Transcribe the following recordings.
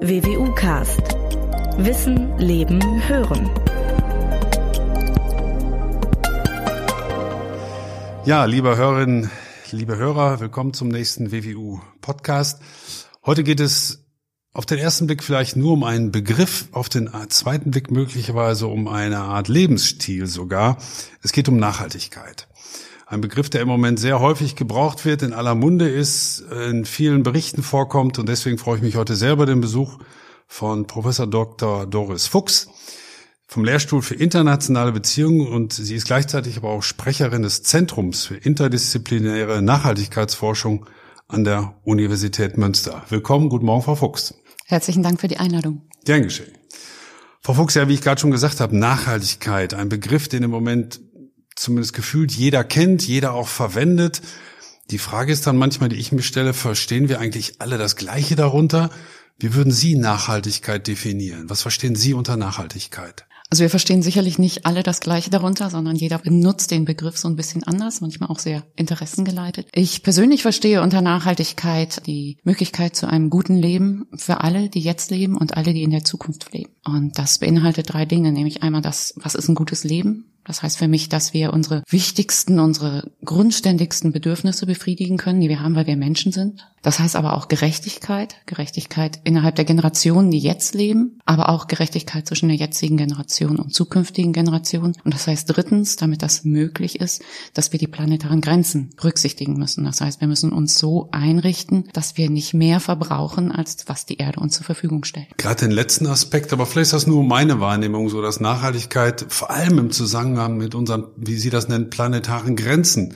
WWU Cast. Wissen, Leben, Hören. Ja, liebe Hörerinnen, liebe Hörer, willkommen zum nächsten WWU Podcast. Heute geht es auf den ersten Blick vielleicht nur um einen Begriff, auf den zweiten Blick möglicherweise um eine Art Lebensstil sogar. Es geht um Nachhaltigkeit. Ein Begriff, der im Moment sehr häufig gebraucht wird, in aller Munde ist, in vielen Berichten vorkommt und deswegen freue ich mich heute sehr über den Besuch von Professor Dr. Doris Fuchs vom Lehrstuhl für internationale Beziehungen und sie ist gleichzeitig aber auch Sprecherin des Zentrums für interdisziplinäre Nachhaltigkeitsforschung an der Universität Münster. Willkommen, guten Morgen, Frau Fuchs. Herzlichen Dank für die Einladung. Gern geschehen. Frau Fuchs, ja, wie ich gerade schon gesagt habe, Nachhaltigkeit, ein Begriff, den im Moment zumindest gefühlt jeder kennt, jeder auch verwendet. Die Frage ist dann manchmal, die ich mir stelle, verstehen wir eigentlich alle das Gleiche darunter? Wie würden Sie Nachhaltigkeit definieren? Was verstehen Sie unter Nachhaltigkeit? Also wir verstehen sicherlich nicht alle das Gleiche darunter, sondern jeder benutzt den Begriff so ein bisschen anders, manchmal auch sehr interessengeleitet. Ich persönlich verstehe unter Nachhaltigkeit die Möglichkeit zu einem guten Leben für alle, die jetzt leben und alle, die in der Zukunft leben. Und das beinhaltet drei Dinge, nämlich einmal das, was ist ein gutes Leben? Das heißt für mich, dass wir unsere wichtigsten, unsere grundständigsten Bedürfnisse befriedigen können, die wir haben, weil wir Menschen sind. Das heißt aber auch Gerechtigkeit, Gerechtigkeit innerhalb der Generationen, die jetzt leben, aber auch Gerechtigkeit zwischen der jetzigen Generation und zukünftigen Generationen. Und das heißt drittens, damit das möglich ist, dass wir die planetaren Grenzen berücksichtigen müssen. Das heißt, wir müssen uns so einrichten, dass wir nicht mehr verbrauchen, als was die Erde uns zur Verfügung stellt. Gerade den letzten Aspekt, aber vielleicht ist das nur meine Wahrnehmung so, dass Nachhaltigkeit vor allem im Zusammenhang mit unseren, wie Sie das nennen, planetaren Grenzen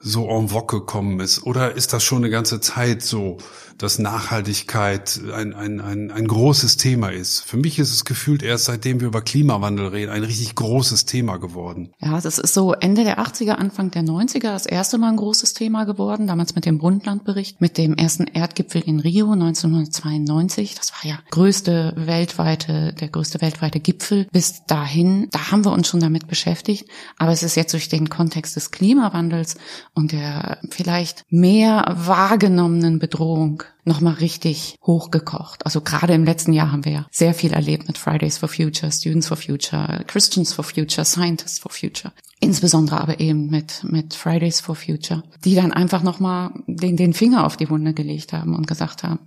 so en vogue gekommen ist? Oder ist das schon eine ganze Zeit so, dass Nachhaltigkeit ein, ein, ein, ein großes Thema ist? Für mich ist es gefühlt erst seitdem wir über Klimawandel reden, ein richtig großes Thema geworden. Ja, das ist so Ende der 80er, Anfang der 90er das erste Mal ein großes Thema geworden, damals mit dem Brundtland-Bericht, mit dem ersten Erdgipfel in Rio 1992. Das war ja größte weltweite, der größte weltweite Gipfel. Bis dahin, da haben wir uns schon damit beschäftigt. Aber es ist jetzt durch den Kontext des Klimawandels und der vielleicht mehr wahrgenommenen Bedrohung nochmal richtig hochgekocht. Also gerade im letzten Jahr haben wir ja sehr viel erlebt mit Fridays for Future, Students for Future, Christians for Future, Scientists for Future. Insbesondere aber eben mit, mit Fridays for Future, die dann einfach nochmal den, den Finger auf die Wunde gelegt haben und gesagt haben,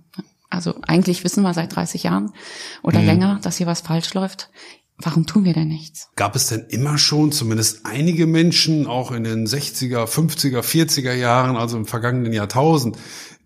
also eigentlich wissen wir seit 30 Jahren oder mhm. länger, dass hier was falsch läuft. Warum tun wir denn nichts? Gab es denn immer schon zumindest einige Menschen, auch in den 60er, 50er, 40er Jahren, also im vergangenen Jahrtausend,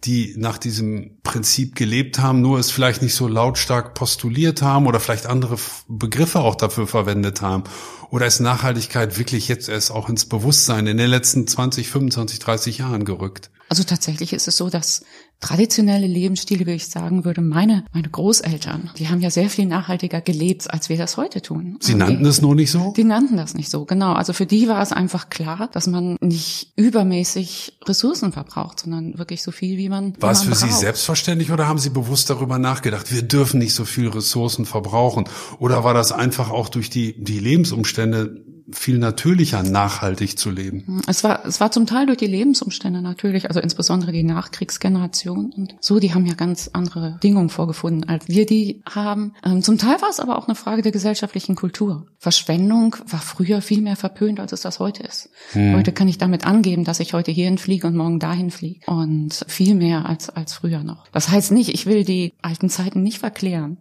die nach diesem Prinzip gelebt haben, nur es vielleicht nicht so lautstark postuliert haben oder vielleicht andere Begriffe auch dafür verwendet haben? Oder ist Nachhaltigkeit wirklich jetzt erst auch ins Bewusstsein in den letzten 20, 25, 30 Jahren gerückt? Also tatsächlich ist es so, dass traditionelle Lebensstile, wie ich sagen würde, meine, meine Großeltern, die haben ja sehr viel nachhaltiger gelebt, als wir das heute tun. Sie nannten es nur nicht so? Die nannten das nicht so, genau. Also für die war es einfach klar, dass man nicht übermäßig Ressourcen verbraucht, sondern wirklich so viel, wie man War es für braucht. Sie selbstverständlich oder haben Sie bewusst darüber nachgedacht, wir dürfen nicht so viel Ressourcen verbrauchen? Oder war das einfach auch durch die, die Lebensumstände viel natürlicher nachhaltig zu leben. Es war, es war zum Teil durch die Lebensumstände natürlich, also insbesondere die Nachkriegsgeneration und so, die haben ja ganz andere Bedingungen vorgefunden, als wir die haben. Ähm, zum Teil war es aber auch eine Frage der gesellschaftlichen Kultur. Verschwendung war früher viel mehr verpönt, als es das heute ist. Hm. Heute kann ich damit angeben, dass ich heute hierhin fliege und morgen dahin fliege und viel mehr als, als früher noch. Das heißt nicht, ich will die alten Zeiten nicht verklären.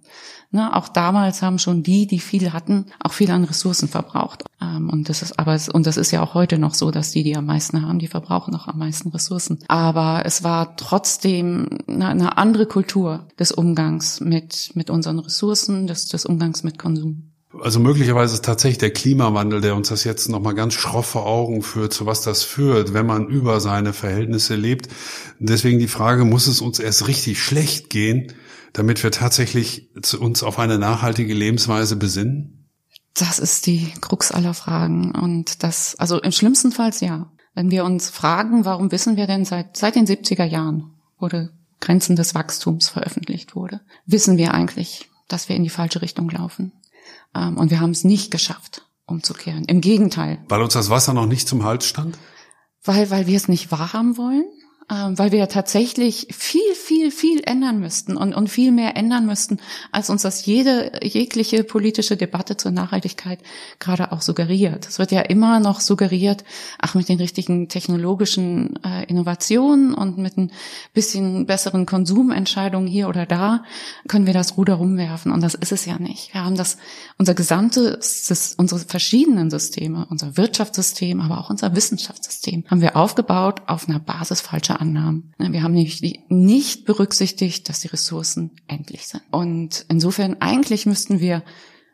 Ne, auch damals haben schon die, die viel hatten, auch viel an Ressourcen verbraucht. Ähm, und das ist aber und das ist ja auch heute noch so, dass die, die am meisten haben, die verbrauchen auch am meisten Ressourcen. Aber es war trotzdem eine, eine andere Kultur des Umgangs mit mit unseren Ressourcen, des, des Umgangs mit Konsum. Also möglicherweise ist tatsächlich der Klimawandel, der uns das jetzt nochmal ganz schroff vor Augen führt, zu was das führt, wenn man über seine Verhältnisse lebt. Deswegen die Frage, muss es uns erst richtig schlecht gehen, damit wir tatsächlich uns auf eine nachhaltige Lebensweise besinnen? Das ist die Krux aller Fragen. Und das, also im schlimmsten Fall ja. Wenn wir uns fragen, warum wissen wir denn seit, seit den 70er Jahren wurde Grenzen des Wachstums veröffentlicht wurde, wissen wir eigentlich, dass wir in die falsche Richtung laufen. Ähm, und wir haben es nicht geschafft, umzukehren. Im Gegenteil. Weil uns das Wasser noch nicht zum Hals stand? Weil, weil wir es nicht wahrhaben wollen weil wir tatsächlich viel, viel, viel ändern müssten und, und viel mehr ändern müssten, als uns das jede, jegliche politische Debatte zur Nachhaltigkeit gerade auch suggeriert. Es wird ja immer noch suggeriert, ach, mit den richtigen technologischen äh, Innovationen und mit ein bisschen besseren Konsumentscheidungen hier oder da können wir das Ruder rumwerfen. Und das ist es ja nicht. Wir haben das, unser gesamtes, unsere verschiedenen Systeme, unser Wirtschaftssystem, aber auch unser Wissenschaftssystem, haben wir aufgebaut auf einer Basis falscher Annahmen. Wir haben nämlich nicht berücksichtigt, dass die Ressourcen endlich sind. Und insofern eigentlich müssten wir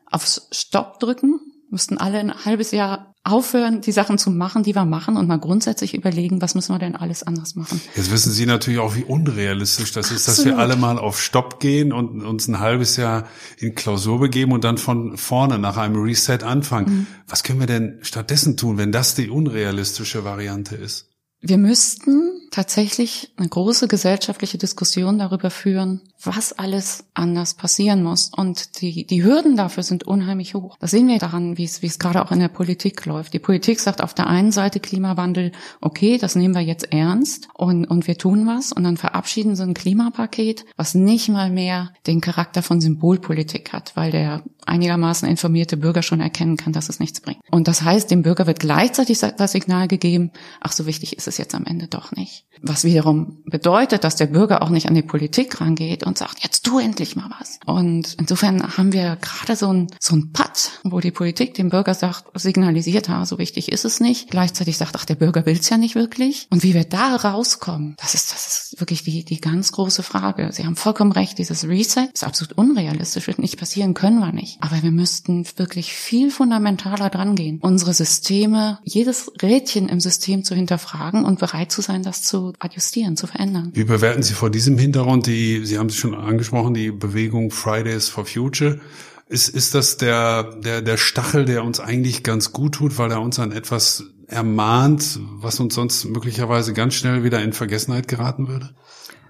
aufs Stopp drücken, müssten alle ein halbes Jahr aufhören, die Sachen zu machen, die wir machen und mal grundsätzlich überlegen, was müssen wir denn alles anders machen. Jetzt wissen Sie natürlich auch, wie unrealistisch das ist, Absolut. dass wir alle mal auf Stopp gehen und uns ein halbes Jahr in Klausur begeben und dann von vorne nach einem Reset anfangen. Mhm. Was können wir denn stattdessen tun, wenn das die unrealistische Variante ist? Wir müssten tatsächlich eine große gesellschaftliche Diskussion darüber führen, was alles anders passieren muss. Und die, die Hürden dafür sind unheimlich hoch. Das sehen wir daran, wie es, wie es gerade auch in der Politik läuft. Die Politik sagt auf der einen Seite Klimawandel, okay, das nehmen wir jetzt ernst und, und wir tun was. Und dann verabschieden sie ein Klimapaket, was nicht mal mehr den Charakter von Symbolpolitik hat, weil der einigermaßen informierte Bürger schon erkennen kann, dass es nichts bringt. Und das heißt, dem Bürger wird gleichzeitig das Signal gegeben, ach, so wichtig ist es jetzt am Ende doch nicht. Was wiederum bedeutet, dass der Bürger auch nicht an die Politik rangeht und sagt, jetzt tu endlich mal was. Und insofern haben wir gerade so ein, so ein Patt, wo die Politik dem Bürger sagt, signalisiert, ha, so wichtig ist es nicht. Gleichzeitig sagt, ach, der Bürger will es ja nicht wirklich. Und wie wir da rauskommen, das ist, das ist wirklich die, die ganz große Frage. Sie haben vollkommen recht, dieses Reset ist absolut unrealistisch, wird nicht passieren, können wir nicht. Aber wir müssten wirklich viel fundamentaler dran gehen, unsere Systeme, jedes Rädchen im System zu hinterfragen und bereit zu sein, das zu adjustieren, zu verändern. Wie bewerten Sie vor diesem Hintergrund die, Sie haben es schon angesprochen, die Bewegung Fridays for Future? Ist, ist das der, der, der Stachel, der uns eigentlich ganz gut tut, weil er uns an etwas ermahnt, was uns sonst möglicherweise ganz schnell wieder in Vergessenheit geraten würde?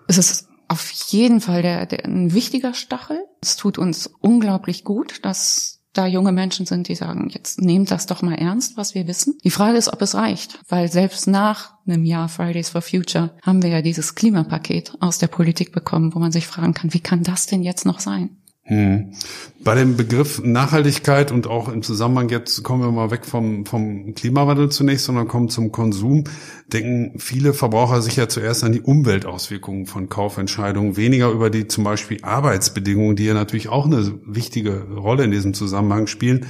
Es ist auf jeden Fall der, der, ein wichtiger Stachel. Es tut uns unglaublich gut, dass da junge Menschen sind, die sagen, jetzt nehmt das doch mal ernst, was wir wissen. Die Frage ist, ob es reicht, weil selbst nach einem Jahr Fridays for Future haben wir ja dieses Klimapaket aus der Politik bekommen, wo man sich fragen kann, wie kann das denn jetzt noch sein? Hm. Bei dem Begriff Nachhaltigkeit und auch im Zusammenhang jetzt kommen wir mal weg vom, vom Klimawandel zunächst, sondern kommen zum Konsum, denken viele Verbraucher sicher zuerst an die Umweltauswirkungen von Kaufentscheidungen, weniger über die zum Beispiel Arbeitsbedingungen, die ja natürlich auch eine wichtige Rolle in diesem Zusammenhang spielen.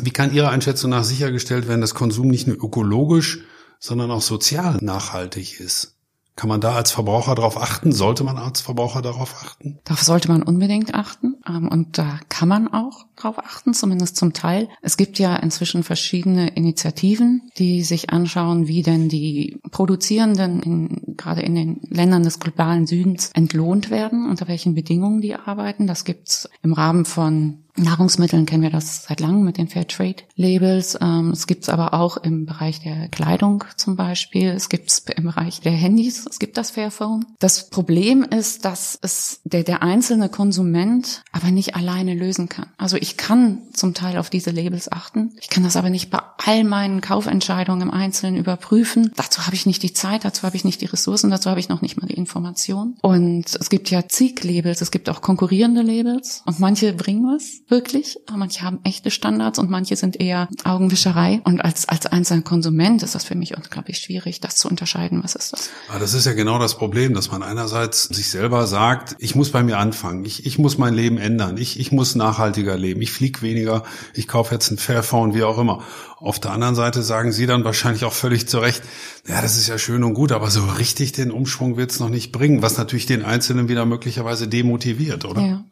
Wie kann Ihrer Einschätzung nach sichergestellt werden, dass Konsum nicht nur ökologisch, sondern auch sozial nachhaltig ist? Kann man da als Verbraucher darauf achten? Sollte man als Verbraucher darauf achten? Darauf sollte man unbedingt achten. Ähm, und da kann man auch darauf achten, zumindest zum Teil. Es gibt ja inzwischen verschiedene Initiativen, die sich anschauen, wie denn die Produzierenden in, gerade in den Ländern des globalen Südens entlohnt werden, unter welchen Bedingungen die arbeiten. Das gibt's im Rahmen von Nahrungsmitteln kennen wir das seit langem mit den Fairtrade-Labels. Ähm, es gibt es aber auch im Bereich der Kleidung zum Beispiel. Es gibt es im Bereich der Handys. Es gibt das Fairphone. Das Problem ist, dass es der, der einzelne Konsument aber nicht alleine lösen kann. Also ich kann zum Teil auf diese Labels achten. Ich kann das aber nicht bei all meinen Kaufentscheidungen im Einzelnen überprüfen. Dazu habe ich nicht die Zeit, dazu habe ich nicht die Ressourcen, dazu habe ich noch nicht mal die Information. Und es gibt ja zig Labels, es gibt auch konkurrierende Labels und manche bringen was wirklich. Manche haben echte Standards und manche sind eher Augenwischerei. Und als, als einzelner Konsument ist das für mich unglaublich schwierig, das zu unterscheiden. Was ist das? Aber das ist ja genau das Problem, dass man einerseits sich selber sagt, ich muss bei mir anfangen. Ich, ich muss mein Leben ändern. Ich, ich muss nachhaltiger leben. Ich fliege weniger. Ich kaufe jetzt ein Fairphone, wie auch immer. Auf der anderen Seite sagen Sie dann wahrscheinlich auch völlig zu Recht, ja, das ist ja schön und gut, aber so richtig den Umschwung wird es noch nicht bringen, was natürlich den Einzelnen wieder möglicherweise demotiviert, oder? Ja.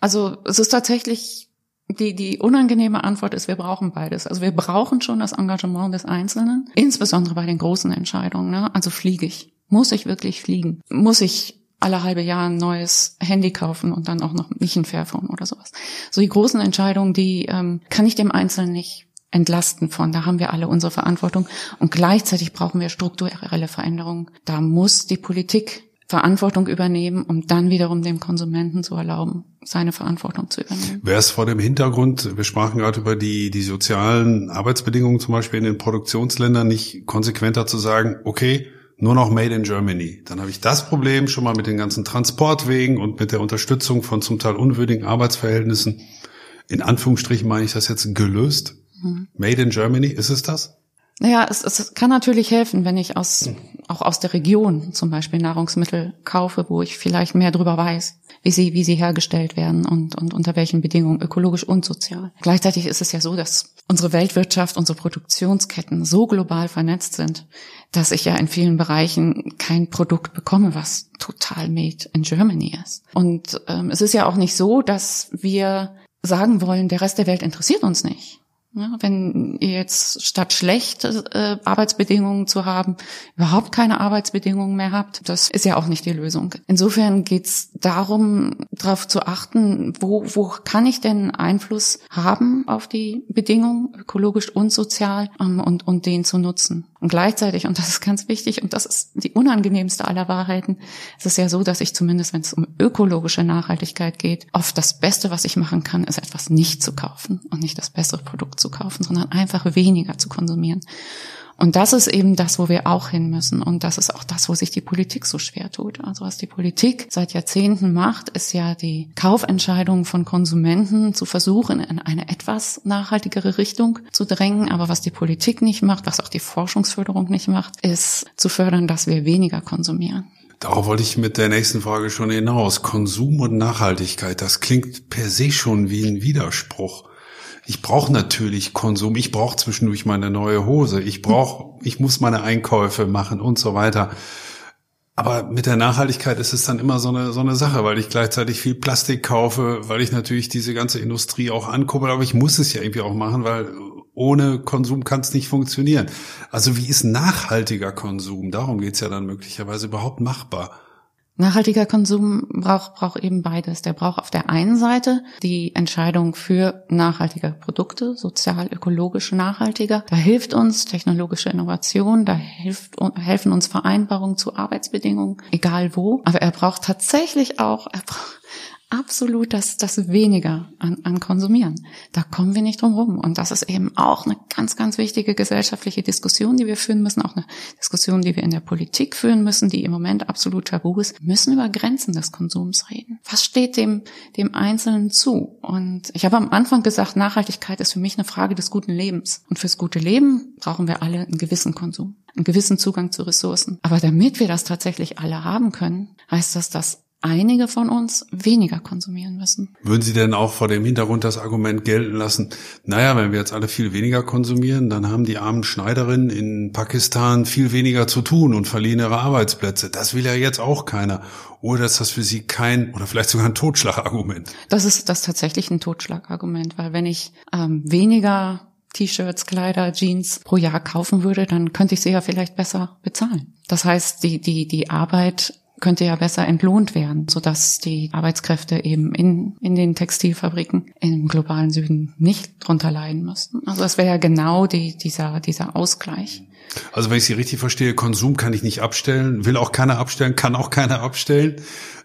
Also es ist tatsächlich die, die unangenehme Antwort ist, wir brauchen beides. Also wir brauchen schon das Engagement des Einzelnen, insbesondere bei den großen Entscheidungen. Ne? Also fliege ich. Muss ich wirklich fliegen? Muss ich alle halbe Jahr ein neues Handy kaufen und dann auch noch nicht ein Fairphone oder sowas? So die großen Entscheidungen, die ähm, kann ich dem Einzelnen nicht entlasten von. Da haben wir alle unsere Verantwortung. Und gleichzeitig brauchen wir strukturelle Veränderungen. Da muss die Politik Verantwortung übernehmen, um dann wiederum dem Konsumenten zu erlauben, seine Verantwortung zu übernehmen. Wäre es vor dem Hintergrund, wir sprachen gerade über die, die sozialen Arbeitsbedingungen zum Beispiel in den Produktionsländern, nicht konsequenter zu sagen, okay, nur noch Made in Germany. Dann habe ich das Problem schon mal mit den ganzen Transportwegen und mit der Unterstützung von zum Teil unwürdigen Arbeitsverhältnissen. In Anführungsstrichen meine ich das jetzt gelöst. Mhm. Made in Germany, ist es das? Naja, es, es kann natürlich helfen, wenn ich aus, auch aus der Region zum Beispiel Nahrungsmittel kaufe, wo ich vielleicht mehr drüber weiß, wie sie, wie sie hergestellt werden und, und unter welchen Bedingungen, ökologisch und sozial. Gleichzeitig ist es ja so, dass unsere Weltwirtschaft, unsere Produktionsketten so global vernetzt sind, dass ich ja in vielen Bereichen kein Produkt bekomme, was total made in Germany ist. Und ähm, es ist ja auch nicht so, dass wir sagen wollen, der Rest der Welt interessiert uns nicht. Wenn ihr jetzt statt schlechte äh, Arbeitsbedingungen zu haben, überhaupt keine Arbeitsbedingungen mehr habt, das ist ja auch nicht die Lösung. Insofern geht's darum, darauf zu achten, wo, wo kann ich denn Einfluss haben auf die Bedingungen, ökologisch und sozial, ähm, und, und den zu nutzen. Und gleichzeitig, und das ist ganz wichtig, und das ist die unangenehmste aller Wahrheiten, es ist ja so, dass ich zumindest, wenn es um ökologische Nachhaltigkeit geht, oft das Beste, was ich machen kann, ist etwas nicht zu kaufen und nicht das bessere Produkt zu kaufen, sondern einfach weniger zu konsumieren. Und das ist eben das, wo wir auch hin müssen. Und das ist auch das, wo sich die Politik so schwer tut. Also was die Politik seit Jahrzehnten macht, ist ja die Kaufentscheidung von Konsumenten zu versuchen, in eine etwas nachhaltigere Richtung zu drängen. Aber was die Politik nicht macht, was auch die Forschungsförderung nicht macht, ist zu fördern, dass wir weniger konsumieren. Darauf wollte ich mit der nächsten Frage schon hinaus. Konsum und Nachhaltigkeit, das klingt per se schon wie ein Widerspruch ich brauche natürlich Konsum, ich brauche zwischendurch meine neue Hose, ich brauche, ich muss meine Einkäufe machen und so weiter. Aber mit der Nachhaltigkeit ist es dann immer so eine, so eine Sache, weil ich gleichzeitig viel Plastik kaufe, weil ich natürlich diese ganze Industrie auch ankurbel, aber ich muss es ja irgendwie auch machen, weil ohne Konsum kann es nicht funktionieren. Also wie ist nachhaltiger Konsum? Darum geht's ja dann möglicherweise überhaupt machbar. Nachhaltiger Konsum braucht, braucht eben beides. Der braucht auf der einen Seite die Entscheidung für nachhaltige Produkte, sozial, ökologisch nachhaltiger. Da hilft uns technologische Innovation, da hilft, helfen uns Vereinbarungen zu Arbeitsbedingungen, egal wo. Aber er braucht tatsächlich auch, er braucht, absolut das, das weniger an, an Konsumieren. Da kommen wir nicht drum rum. Und das ist eben auch eine ganz, ganz wichtige gesellschaftliche Diskussion, die wir führen müssen, auch eine Diskussion, die wir in der Politik führen müssen, die im Moment absolut tabu ist. Wir müssen über Grenzen des Konsums reden. Was steht dem, dem Einzelnen zu? Und ich habe am Anfang gesagt, Nachhaltigkeit ist für mich eine Frage des guten Lebens. Und fürs gute Leben brauchen wir alle einen gewissen Konsum einen gewissen Zugang zu Ressourcen. Aber damit wir das tatsächlich alle haben können, heißt das, dass einige von uns weniger konsumieren müssen. Würden Sie denn auch vor dem Hintergrund das Argument gelten lassen, naja, wenn wir jetzt alle viel weniger konsumieren, dann haben die armen Schneiderinnen in Pakistan viel weniger zu tun und verlieren ihre Arbeitsplätze. Das will ja jetzt auch keiner. Oder ist das für Sie kein oder vielleicht sogar ein Totschlagargument? Das ist das tatsächlich ein Totschlagargument, weil wenn ich ähm, weniger T-Shirts, Kleider, Jeans pro Jahr kaufen würde, dann könnte ich sie ja vielleicht besser bezahlen. Das heißt, die, die, die Arbeit könnte ja besser entlohnt werden, sodass die Arbeitskräfte eben in, in den Textilfabriken im globalen Süden nicht drunter leiden müssten. Also es wäre ja genau die, dieser, dieser Ausgleich. Also wenn ich Sie richtig verstehe, Konsum kann ich nicht abstellen, will auch keiner abstellen, kann auch keiner abstellen.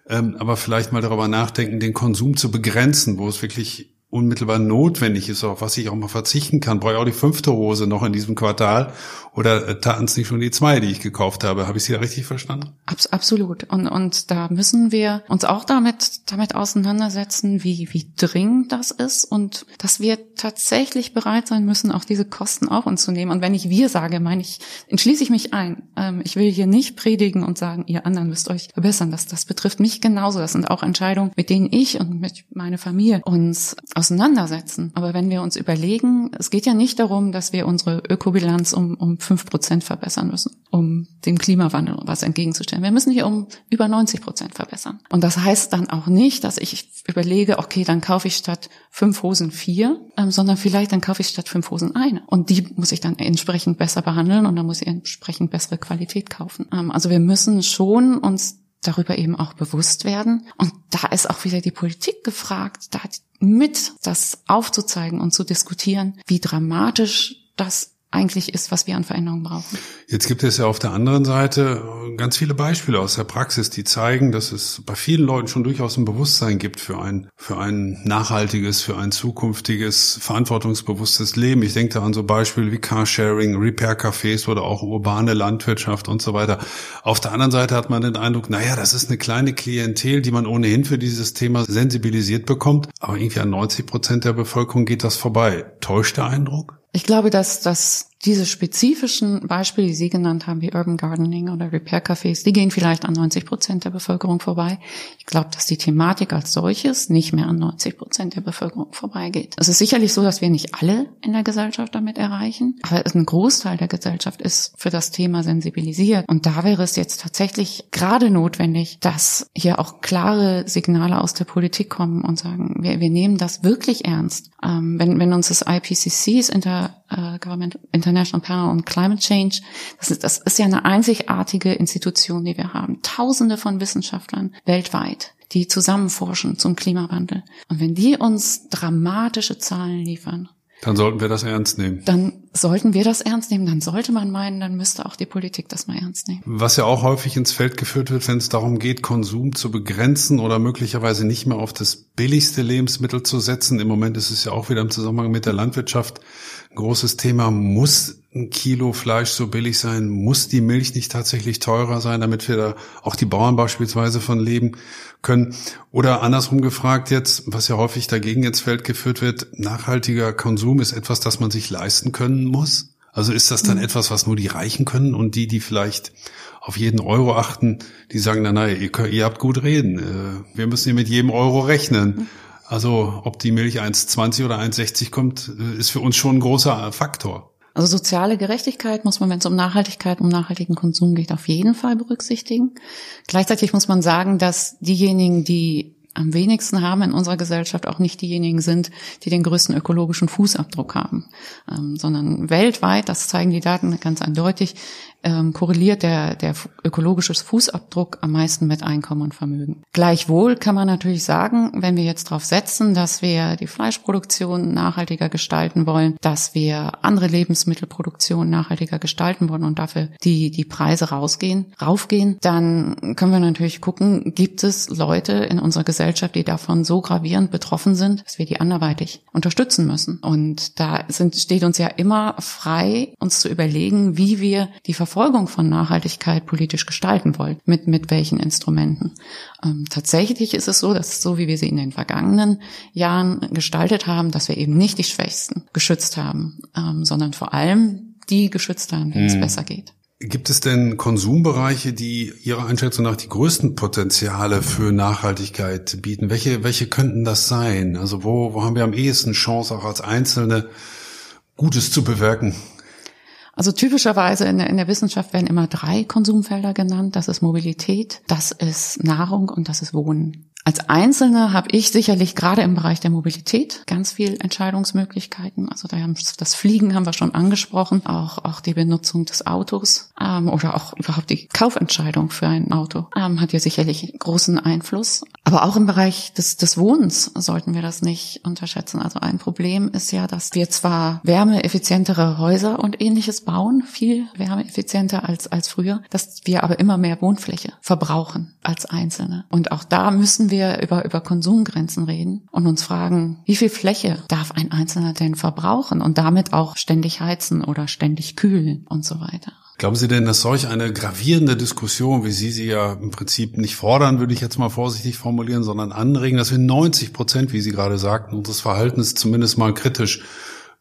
Ähm, aber vielleicht mal darüber nachdenken, den Konsum zu begrenzen, wo es wirklich unmittelbar notwendig ist, auf was ich auch mal verzichten kann. Brauche ich auch die fünfte Hose noch in diesem Quartal oder äh, taten es nicht schon die zwei, die ich gekauft habe? Habe ich Sie da richtig verstanden? Abs absolut. Und, und da müssen wir uns auch damit, damit auseinandersetzen, wie, wie dringend das ist und dass wir tatsächlich bereit sein müssen, auch diese Kosten auf uns zu nehmen. Und wenn ich wir sage, meine ich, entschließe ich mich ein. Ähm, ich will hier nicht predigen und sagen, ihr anderen müsst euch verbessern. Das, das betrifft mich genauso. Das sind auch Entscheidungen, mit denen ich und mit meiner Familie uns auseinandersetzen. Aber wenn wir uns überlegen, es geht ja nicht darum, dass wir unsere Ökobilanz um, um fünf Prozent verbessern müssen, um dem Klimawandel was entgegenzustellen. Wir müssen hier um über 90 Prozent verbessern. Und das heißt dann auch nicht, dass ich überlege, okay, dann kaufe ich statt fünf Hosen vier, ähm, sondern vielleicht dann kaufe ich statt fünf Hosen eine. Und die muss ich dann entsprechend besser behandeln und dann muss ich entsprechend bessere Qualität kaufen. Ähm, also wir müssen schon uns darüber eben auch bewusst werden. Und da ist auch wieder die Politik gefragt, da mit das aufzuzeigen und zu diskutieren, wie dramatisch das eigentlich ist, was wir an Veränderungen brauchen. Jetzt gibt es ja auf der anderen Seite ganz viele Beispiele aus der Praxis, die zeigen, dass es bei vielen Leuten schon durchaus ein Bewusstsein gibt für ein, für ein nachhaltiges, für ein zukünftiges, verantwortungsbewusstes Leben. Ich denke da an so Beispiele wie Carsharing, Repair-Cafés oder auch urbane Landwirtschaft und so weiter. Auf der anderen Seite hat man den Eindruck, naja, das ist eine kleine Klientel, die man ohnehin für dieses Thema sensibilisiert bekommt, aber irgendwie an 90 Prozent der Bevölkerung geht das vorbei. Täuscht der Eindruck? Ich glaube, dass, dass diese spezifischen Beispiele, die Sie genannt haben, wie Urban Gardening oder Repair Cafés, die gehen vielleicht an 90 Prozent der Bevölkerung vorbei. Ich glaube, dass die Thematik als solches nicht mehr an 90 Prozent der Bevölkerung vorbeigeht. Es ist sicherlich so, dass wir nicht alle in der Gesellschaft damit erreichen, aber ein Großteil der Gesellschaft ist für das Thema sensibilisiert. Und da wäre es jetzt tatsächlich gerade notwendig, dass hier auch klare Signale aus der Politik kommen und sagen, wir, wir nehmen das wirklich ernst. Ähm, wenn, wenn uns das IPCC, das Inter, äh, International Panel on Climate Change. Das ist, das ist ja eine einzigartige Institution, die wir haben. Tausende von Wissenschaftlern weltweit, die zusammen forschen zum Klimawandel. Und wenn die uns dramatische Zahlen liefern, dann sollten wir das ernst nehmen. Dann sollten wir das ernst nehmen. Dann sollte man meinen, dann müsste auch die Politik das mal ernst nehmen. Was ja auch häufig ins Feld geführt wird, wenn es darum geht, Konsum zu begrenzen oder möglicherweise nicht mehr auf das billigste Lebensmittel zu setzen. Im Moment ist es ja auch wieder im Zusammenhang mit der Landwirtschaft großes Thema. Muss ein Kilo Fleisch so billig sein? Muss die Milch nicht tatsächlich teurer sein, damit wir da auch die Bauern beispielsweise von leben können? Oder andersrum gefragt jetzt, was ja häufig dagegen ins Feld geführt wird, nachhaltiger Konsum ist etwas, das man sich leisten können muss? Also ist das dann mhm. etwas, was nur die Reichen können und die, die vielleicht auf jeden Euro achten, die sagen, na, nein, ihr, ihr habt gut reden. Äh, wir müssen hier mit jedem Euro rechnen. Mhm. Also ob die Milch 1,20 oder 1,60 kommt, äh, ist für uns schon ein großer Faktor. Also soziale Gerechtigkeit muss man, wenn es um Nachhaltigkeit, um nachhaltigen Konsum geht, auf jeden Fall berücksichtigen. Gleichzeitig muss man sagen, dass diejenigen, die am wenigsten haben in unserer Gesellschaft auch nicht diejenigen sind, die den größten ökologischen Fußabdruck haben, ähm, sondern weltweit, das zeigen die Daten ganz eindeutig, ähm, korreliert der, der ökologische Fußabdruck am meisten mit Einkommen und Vermögen. Gleichwohl kann man natürlich sagen, wenn wir jetzt darauf setzen, dass wir die Fleischproduktion nachhaltiger gestalten wollen, dass wir andere Lebensmittelproduktion nachhaltiger gestalten wollen und dafür die, die Preise rausgehen, raufgehen, dann können wir natürlich gucken, gibt es Leute in unserer Gesellschaft, die davon so gravierend betroffen sind, dass wir die anderweitig unterstützen müssen. Und da sind, steht uns ja immer frei, uns zu überlegen, wie wir die Verfolgung von Nachhaltigkeit politisch gestalten wollen, mit, mit welchen Instrumenten. Ähm, tatsächlich ist es so, dass so wie wir sie in den vergangenen Jahren gestaltet haben, dass wir eben nicht die Schwächsten geschützt haben, ähm, sondern vor allem die geschützt haben, hm. es besser geht. Gibt es denn Konsumbereiche, die Ihrer Einschätzung nach die größten Potenziale für Nachhaltigkeit bieten? Welche, welche könnten das sein? Also wo, wo haben wir am ehesten Chance, auch als Einzelne Gutes zu bewirken? Also typischerweise in der, in der Wissenschaft werden immer drei Konsumfelder genannt. Das ist Mobilität, das ist Nahrung und das ist Wohnen. Als Einzelne habe ich sicherlich gerade im Bereich der Mobilität ganz viel Entscheidungsmöglichkeiten. Also da haben, das Fliegen haben wir schon angesprochen, auch, auch die Benutzung des Autos ähm, oder auch überhaupt die Kaufentscheidung für ein Auto ähm, hat ja sicherlich großen Einfluss. Aber auch im Bereich des, des Wohnens sollten wir das nicht unterschätzen. Also ein Problem ist ja, dass wir zwar wärmeeffizientere Häuser und ähnliches bauen, viel wärmeeffizienter als, als früher, dass wir aber immer mehr Wohnfläche verbrauchen als Einzelne. Und auch da müssen wir über, über Konsumgrenzen reden und uns fragen, wie viel Fläche darf ein Einzelner denn verbrauchen und damit auch ständig heizen oder ständig kühlen und so weiter. Glauben Sie denn, dass solch eine gravierende Diskussion, wie Sie sie ja im Prinzip nicht fordern, würde ich jetzt mal vorsichtig formulieren, sondern anregen, dass wir 90 Prozent, wie Sie gerade sagten, unseres Verhaltens zumindest mal kritisch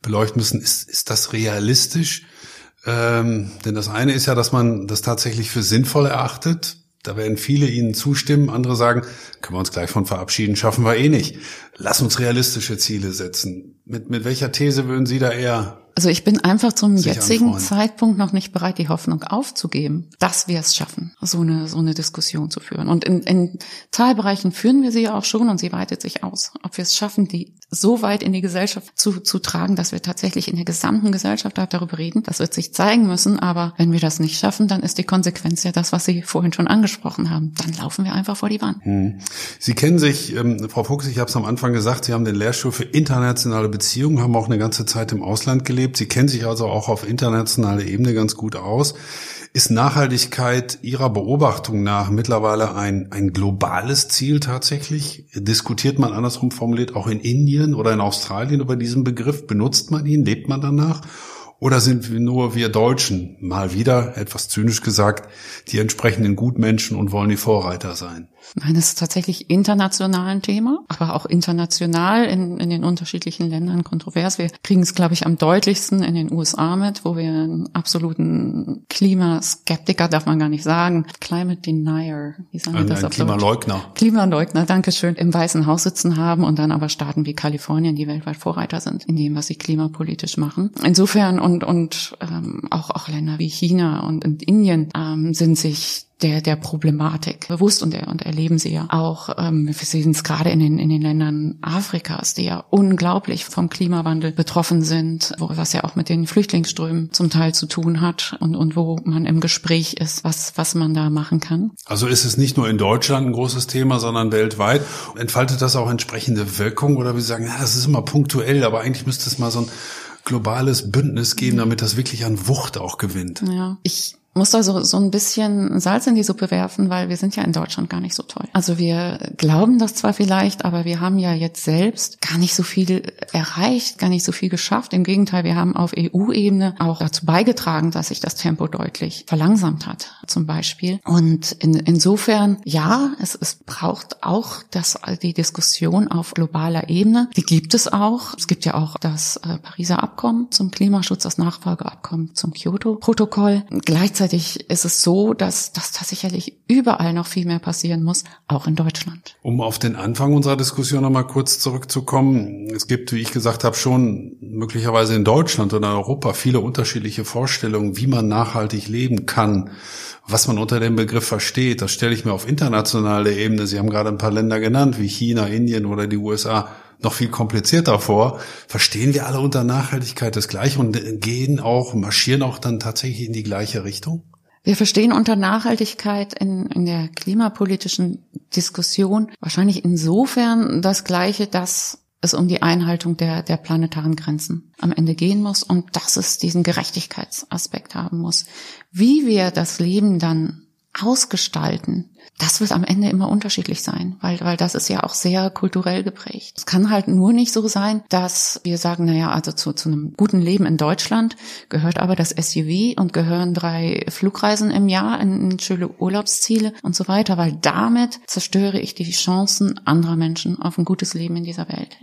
beleuchten müssen, ist, ist das realistisch? Ähm, denn das eine ist ja, dass man das tatsächlich für sinnvoll erachtet, da werden viele Ihnen zustimmen, andere sagen, können wir uns gleich von verabschieden, schaffen wir eh nicht. Lass uns realistische Ziele setzen. Mit, mit welcher These würden Sie da eher also ich bin einfach zum jetzigen. Zeitpunkt noch nicht bereit, die Hoffnung aufzugeben, dass wir es schaffen, so eine, so eine Diskussion zu führen. Und in, in Teilbereichen führen wir sie ja auch schon und sie weitet sich aus. Ob wir es schaffen, die so weit in die Gesellschaft zu, zu tragen, dass wir tatsächlich in der gesamten Gesellschaft darüber reden, das wird sich zeigen müssen. Aber wenn wir das nicht schaffen, dann ist die Konsequenz ja das, was Sie vorhin schon angesprochen haben. Dann laufen wir einfach vor die Wand. Hm. Sie kennen sich, ähm, Frau Fuchs, ich habe es am Anfang gesagt, Sie haben den Lehrstuhl für internationale Beziehungen, haben auch eine ganze Zeit im Ausland gelebt. Erlebt. Sie kennen sich also auch auf internationaler Ebene ganz gut aus. Ist Nachhaltigkeit Ihrer Beobachtung nach mittlerweile ein, ein globales Ziel tatsächlich? Diskutiert man andersrum formuliert auch in Indien oder in Australien über diesen Begriff? Benutzt man ihn? Lebt man danach? Oder sind wir nur wir Deutschen, mal wieder, etwas zynisch gesagt, die entsprechenden Gutmenschen und wollen die Vorreiter sein? Nein, es ist tatsächlich international ein Thema, aber auch international in, in den unterschiedlichen Ländern kontrovers. Wir kriegen es, glaube ich, am deutlichsten in den USA mit, wo wir einen absoluten Klimaskeptiker, darf man gar nicht sagen, Climate Denier, wie sagen wir das ein Klimaleugner. Klimaleugner, danke schön, im Weißen Haus sitzen haben und dann aber Staaten wie Kalifornien, die weltweit Vorreiter sind in dem, was sie klimapolitisch machen. Insofern und, und ähm, auch, auch Länder wie China und, und Indien ähm, sind sich der, der Problematik bewusst und, und erleben sie ja auch. Ähm, wir sehen es gerade in den, in den Ländern Afrikas, die ja unglaublich vom Klimawandel betroffen sind, wo, was ja auch mit den Flüchtlingsströmen zum Teil zu tun hat und, und wo man im Gespräch ist, was, was man da machen kann. Also ist es nicht nur in Deutschland ein großes Thema, sondern weltweit. Entfaltet das auch entsprechende Wirkung oder wir sagen, ja, das ist immer punktuell, aber eigentlich müsste es mal so ein globales Bündnis geben, damit das wirklich an Wucht auch gewinnt. Ja, ich muss da so, so ein bisschen Salz in die Suppe werfen, weil wir sind ja in Deutschland gar nicht so toll. Also wir glauben das zwar vielleicht, aber wir haben ja jetzt selbst gar nicht so viel erreicht, gar nicht so viel geschafft. Im Gegenteil, wir haben auf EU-Ebene auch dazu beigetragen, dass sich das Tempo deutlich verlangsamt hat, zum Beispiel. Und in, insofern, ja, es, es braucht auch das, die Diskussion auf globaler Ebene. Die gibt es auch. Es gibt ja auch das äh, Pariser Abkommen zum Klimaschutz, das Nachfolgeabkommen zum Kyoto-Protokoll. Gleichzeitig gleichzeitig ist es so, dass, dass da sicherlich überall noch viel mehr passieren muss, auch in Deutschland. Um auf den Anfang unserer Diskussion nochmal kurz zurückzukommen. Es gibt, wie ich gesagt habe, schon möglicherweise in Deutschland oder in Europa viele unterschiedliche Vorstellungen, wie man nachhaltig leben kann was man unter dem Begriff versteht, das stelle ich mir auf internationaler Ebene, Sie haben gerade ein paar Länder genannt, wie China, Indien oder die USA, noch viel komplizierter vor. Verstehen wir alle unter Nachhaltigkeit das Gleiche und gehen auch, marschieren auch dann tatsächlich in die gleiche Richtung? Wir verstehen unter Nachhaltigkeit in, in der klimapolitischen Diskussion wahrscheinlich insofern das Gleiche, dass es um die Einhaltung der, der planetaren Grenzen am Ende gehen muss und dass es diesen Gerechtigkeitsaspekt haben muss. Wie wir das Leben dann ausgestalten, das wird am Ende immer unterschiedlich sein, weil, weil das ist ja auch sehr kulturell geprägt. Es kann halt nur nicht so sein, dass wir sagen, naja, also zu, zu einem guten Leben in Deutschland gehört aber das SUV und gehören drei Flugreisen im Jahr in, schöne Urlaubsziele und so weiter, weil damit zerstöre ich die Chancen anderer Menschen auf ein gutes Leben in dieser Welt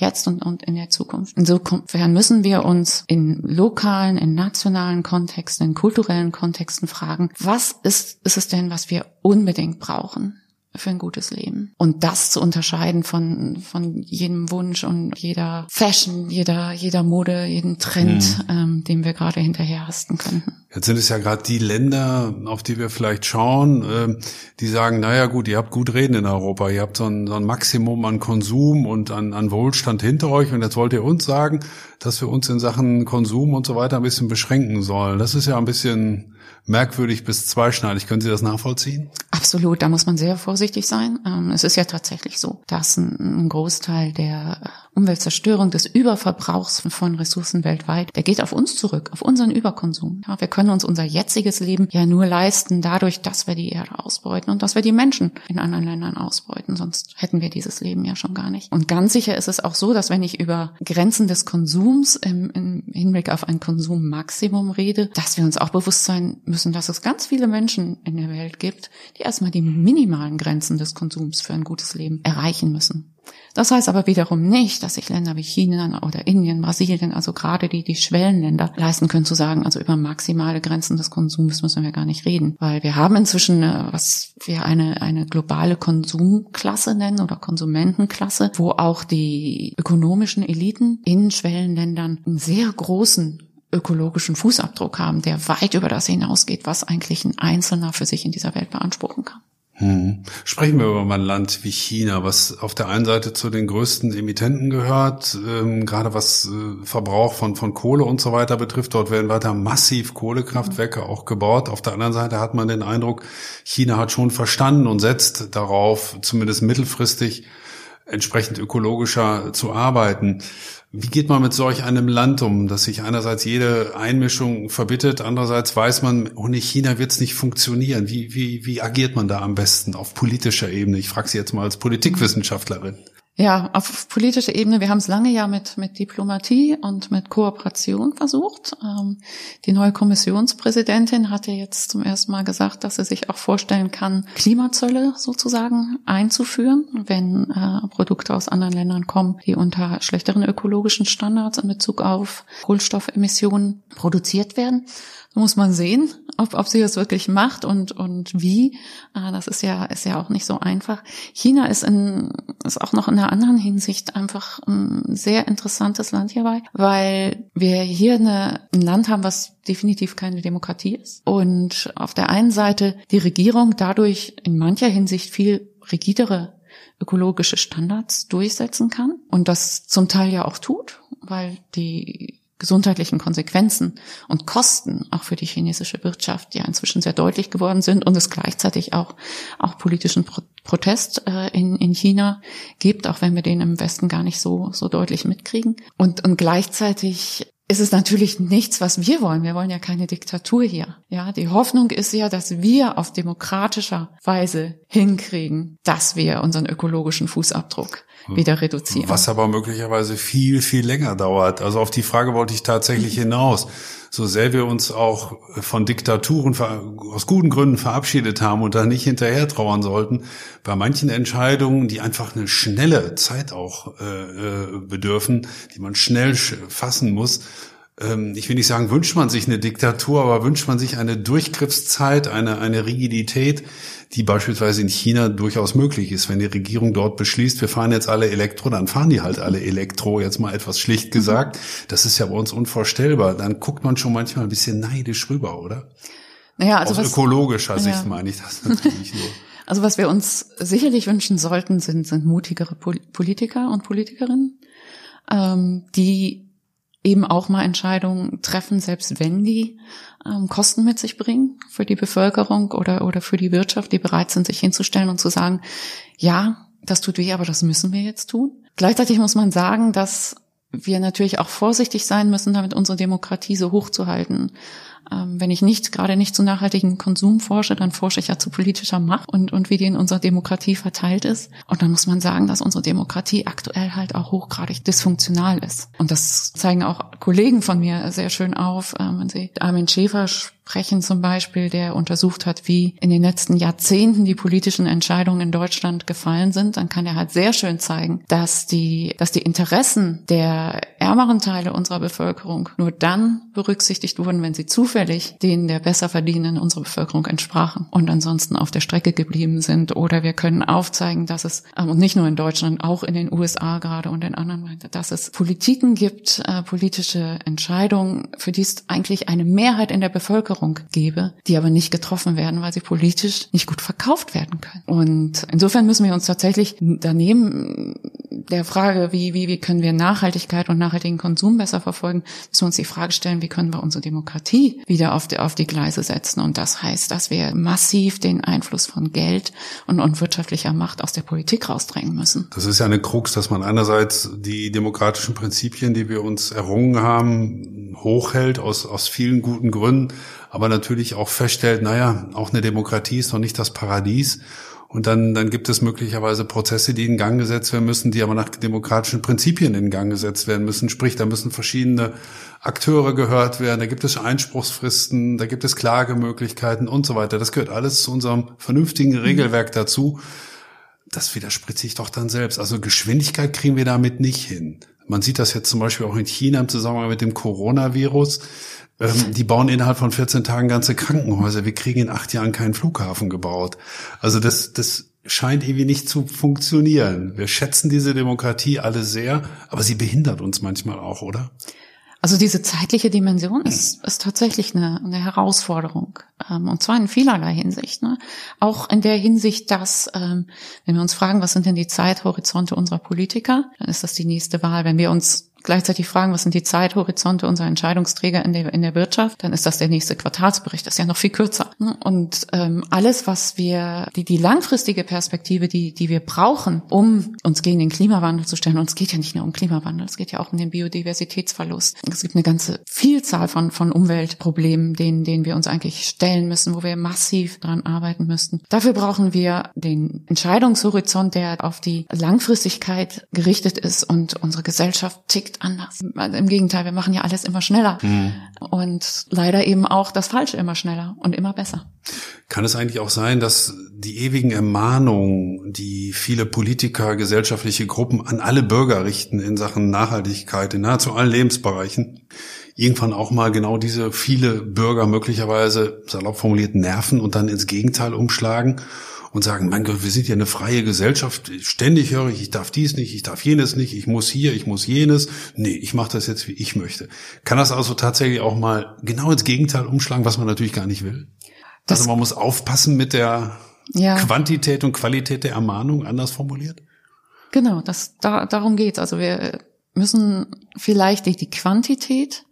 jetzt und, und in der Zukunft. Insofern müssen wir uns in lokalen, in nationalen Kontexten, in kulturellen Kontexten fragen, was ist, ist es denn, was wir unbedingt brauchen? Für ein gutes Leben. Und das zu unterscheiden von, von jedem Wunsch und jeder Fashion, jeder, jeder Mode, jeden Trend, mhm. ähm, dem wir gerade hinterherhasten könnten. Jetzt sind es ja gerade die Länder, auf die wir vielleicht schauen, äh, die sagen, naja gut, ihr habt gut reden in Europa, ihr habt so ein, so ein Maximum an Konsum und an, an Wohlstand hinter euch und jetzt wollt ihr uns sagen, dass wir uns in Sachen Konsum und so weiter ein bisschen beschränken sollen. Das ist ja ein bisschen merkwürdig bis zweischneidig. Können Sie das nachvollziehen? Absolut, da muss man sehr vorsichtig sein. Ähm, es ist ja tatsächlich so, dass ein Großteil der Umweltzerstörung, des Überverbrauchs von Ressourcen weltweit, der geht auf uns zurück, auf unseren Überkonsum. wir können uns unser jetziges Leben ja nur leisten dadurch, dass wir die Erde ausbeuten und dass wir die Menschen in anderen Ländern ausbeuten. Sonst hätten wir dieses Leben ja schon gar nicht. Und ganz sicher ist es auch so, dass wenn ich über Grenzen des Konsums im, im Hinblick auf ein Konsummaximum rede, dass wir uns auch bewusst sein müssen, dass es ganz viele Menschen in der Welt gibt, die erstmal die minimalen Grenzen des Konsums für ein gutes Leben erreichen müssen. Das heißt aber wiederum nicht, dass sich Länder wie China oder Indien, Brasilien, also gerade die, die Schwellenländer leisten können zu sagen, also über maximale Grenzen des Konsums müssen wir gar nicht reden. Weil wir haben inzwischen, was wir eine, eine globale Konsumklasse nennen oder Konsumentenklasse, wo auch die ökonomischen Eliten in Schwellenländern einen sehr großen ökologischen Fußabdruck haben, der weit über das hinausgeht, was eigentlich ein Einzelner für sich in dieser Welt beanspruchen kann. Hm. Sprechen wir über ein Land wie China, was auf der einen Seite zu den größten Emittenten gehört, ähm, gerade was äh, Verbrauch von, von Kohle und so weiter betrifft. Dort werden weiter massiv Kohlekraftwerke auch gebaut. Auf der anderen Seite hat man den Eindruck, China hat schon verstanden und setzt darauf, zumindest mittelfristig, entsprechend ökologischer zu arbeiten. Wie geht man mit solch einem Land um, dass sich einerseits jede Einmischung verbittet, andererseits weiß man, ohne China wird es nicht funktionieren. Wie, wie, wie agiert man da am besten auf politischer Ebene? Ich frage Sie jetzt mal als Politikwissenschaftlerin. Ja, auf politischer Ebene, wir haben es lange ja mit, mit Diplomatie und mit Kooperation versucht. Ähm, die neue Kommissionspräsidentin hatte jetzt zum ersten Mal gesagt, dass sie sich auch vorstellen kann, Klimazölle sozusagen einzuführen, wenn äh, Produkte aus anderen Ländern kommen, die unter schlechteren ökologischen Standards in Bezug auf Kohlenstoffemissionen produziert werden. Muss man sehen, ob, ob sie das wirklich macht und, und wie. Ah, das ist ja, ist ja auch nicht so einfach. China ist in, ist auch noch in einer anderen Hinsicht einfach ein sehr interessantes Land hierbei, weil wir hier eine, ein Land haben, was definitiv keine Demokratie ist. Und auf der einen Seite die Regierung dadurch in mancher Hinsicht viel rigidere ökologische Standards durchsetzen kann und das zum Teil ja auch tut, weil die gesundheitlichen Konsequenzen und Kosten auch für die chinesische Wirtschaft ja inzwischen sehr deutlich geworden sind und es gleichzeitig auch auch politischen Pro Protest äh, in, in China gibt, auch wenn wir den im Westen gar nicht so so deutlich mitkriegen und und gleichzeitig ist es natürlich nichts, was wir wollen. Wir wollen ja keine Diktatur hier. Ja, die Hoffnung ist ja, dass wir auf demokratischer Weise hinkriegen, dass wir unseren ökologischen Fußabdruck wieder reduzieren. Was aber möglicherweise viel, viel länger dauert. Also auf die Frage wollte ich tatsächlich hinaus. So sehr wir uns auch von Diktaturen aus guten Gründen verabschiedet haben und da nicht hinterher trauern sollten, bei manchen Entscheidungen, die einfach eine schnelle Zeit auch äh, äh bedürfen, die man schnell fassen muss, ähm, ich will nicht sagen, wünscht man sich eine Diktatur, aber wünscht man sich eine Durchgriffszeit, eine, eine Rigidität, die beispielsweise in China durchaus möglich ist. Wenn die Regierung dort beschließt, wir fahren jetzt alle Elektro, dann fahren die halt alle Elektro, jetzt mal etwas schlicht gesagt. Das ist ja bei uns unvorstellbar. Dann guckt man schon manchmal ein bisschen neidisch rüber, oder? Naja, also Aus was, ökologischer ja. Sicht meine ich das natürlich nur. Also was wir uns sicherlich wünschen sollten, sind, sind mutigere Politiker und Politikerinnen, ähm, die eben auch mal Entscheidungen treffen, selbst wenn die ähm, Kosten mit sich bringen für die Bevölkerung oder, oder für die Wirtschaft, die bereit sind, sich hinzustellen und zu sagen, ja, das tut weh, aber das müssen wir jetzt tun. Gleichzeitig muss man sagen, dass wir natürlich auch vorsichtig sein müssen, damit unsere Demokratie so hoch zu halten. Ähm, wenn ich nicht, gerade nicht zu nachhaltigen Konsum forsche, dann forsche ich ja zu politischer Macht und, und wie die in unserer Demokratie verteilt ist. Und dann muss man sagen, dass unsere Demokratie aktuell halt auch hochgradig dysfunktional ist. Und das zeigen auch Kollegen von mir sehr schön auf, ähm, wenn sie Armin Schäfer sprechen zum Beispiel, der untersucht hat, wie in den letzten Jahrzehnten die politischen Entscheidungen in Deutschland gefallen sind, dann kann er halt sehr schön zeigen, dass die, dass die Interessen der ärmeren Teile unserer Bevölkerung nur dann berücksichtigt wurden, wenn sie zufällig denen der besser verdienenden unserer Bevölkerung entsprachen und ansonsten auf der Strecke geblieben sind. Oder wir können aufzeigen, dass es, ähm, und nicht nur in Deutschland, auch in den USA gerade und in anderen, dass es Politiken gibt, äh, politische Entscheidungen, für die es eigentlich eine Mehrheit in der Bevölkerung gebe, die aber nicht getroffen werden, weil sie politisch nicht gut verkauft werden können. Und insofern müssen wir uns tatsächlich daneben der Frage, wie, wie, wie können wir Nachhaltigkeit und nachhaltigen Konsum besser verfolgen, müssen wir uns die Frage stellen, wie können wir unsere Demokratie wieder auf die, auf die Gleise setzen. Und das heißt, dass wir massiv den Einfluss von Geld und, und wirtschaftlicher Macht aus der Politik rausdrängen müssen. Das ist ja eine Krux, dass man einerseits die demokratischen Prinzipien, die wir uns errungen haben, hochhält aus, aus vielen guten Gründen, aber natürlich auch feststellt, naja, auch eine Demokratie ist noch nicht das Paradies. Und dann, dann gibt es möglicherweise Prozesse, die in Gang gesetzt werden müssen, die aber nach demokratischen Prinzipien in Gang gesetzt werden müssen. Sprich, da müssen verschiedene Akteure gehört werden, da gibt es Einspruchsfristen, da gibt es Klagemöglichkeiten und so weiter. Das gehört alles zu unserem vernünftigen Regelwerk dazu. Das widerspricht sich doch dann selbst. Also Geschwindigkeit kriegen wir damit nicht hin. Man sieht das jetzt zum Beispiel auch in China im Zusammenhang mit dem Coronavirus. Ähm, die bauen innerhalb von 14 Tagen ganze Krankenhäuser. Wir kriegen in acht Jahren keinen Flughafen gebaut. Also das, das scheint irgendwie nicht zu funktionieren. Wir schätzen diese Demokratie alle sehr, aber sie behindert uns manchmal auch, oder? Also diese zeitliche Dimension ist, ist tatsächlich eine, eine Herausforderung. Ähm, und zwar in vielerlei Hinsicht. Ne? Auch in der Hinsicht, dass, ähm, wenn wir uns fragen, was sind denn die Zeithorizonte unserer Politiker, dann ist das die nächste Wahl. Wenn wir uns gleichzeitig fragen, was sind die Zeithorizonte unserer Entscheidungsträger in der, in der Wirtschaft, dann ist das der nächste Quartalsbericht, das ist ja noch viel kürzer. Und ähm, alles, was wir, die, die langfristige Perspektive, die, die wir brauchen, um uns gegen den Klimawandel zu stellen, und es geht ja nicht nur um Klimawandel, es geht ja auch um den Biodiversitätsverlust. Es gibt eine ganze Vielzahl von, von Umweltproblemen, denen, denen wir uns eigentlich stellen müssen, wo wir massiv dran arbeiten müssten. Dafür brauchen wir den Entscheidungshorizont, der auf die Langfristigkeit gerichtet ist und unsere Gesellschaft tickt anders. Also Im Gegenteil, wir machen ja alles immer schneller. Mhm. Und leider eben auch das Falsche immer schneller und immer besser. Kann es eigentlich auch sein, dass die ewigen Ermahnungen, die viele Politiker, gesellschaftliche Gruppen an alle Bürger richten in Sachen Nachhaltigkeit in nahezu allen Lebensbereichen, irgendwann auch mal genau diese viele Bürger möglicherweise salopp formuliert nerven und dann ins Gegenteil umschlagen und sagen, mein Gott, wir sind ja eine freie Gesellschaft, ständig höre ich, ich darf dies nicht, ich darf jenes nicht, ich muss hier, ich muss jenes. Nee, ich mache das jetzt, wie ich möchte. Kann das also tatsächlich auch mal genau ins Gegenteil umschlagen, was man natürlich gar nicht will? Das, also man muss aufpassen mit der ja. Quantität und Qualität der Ermahnung, anders formuliert? Genau, das, da, darum geht's. Also wir müssen vielleicht die, die Quantität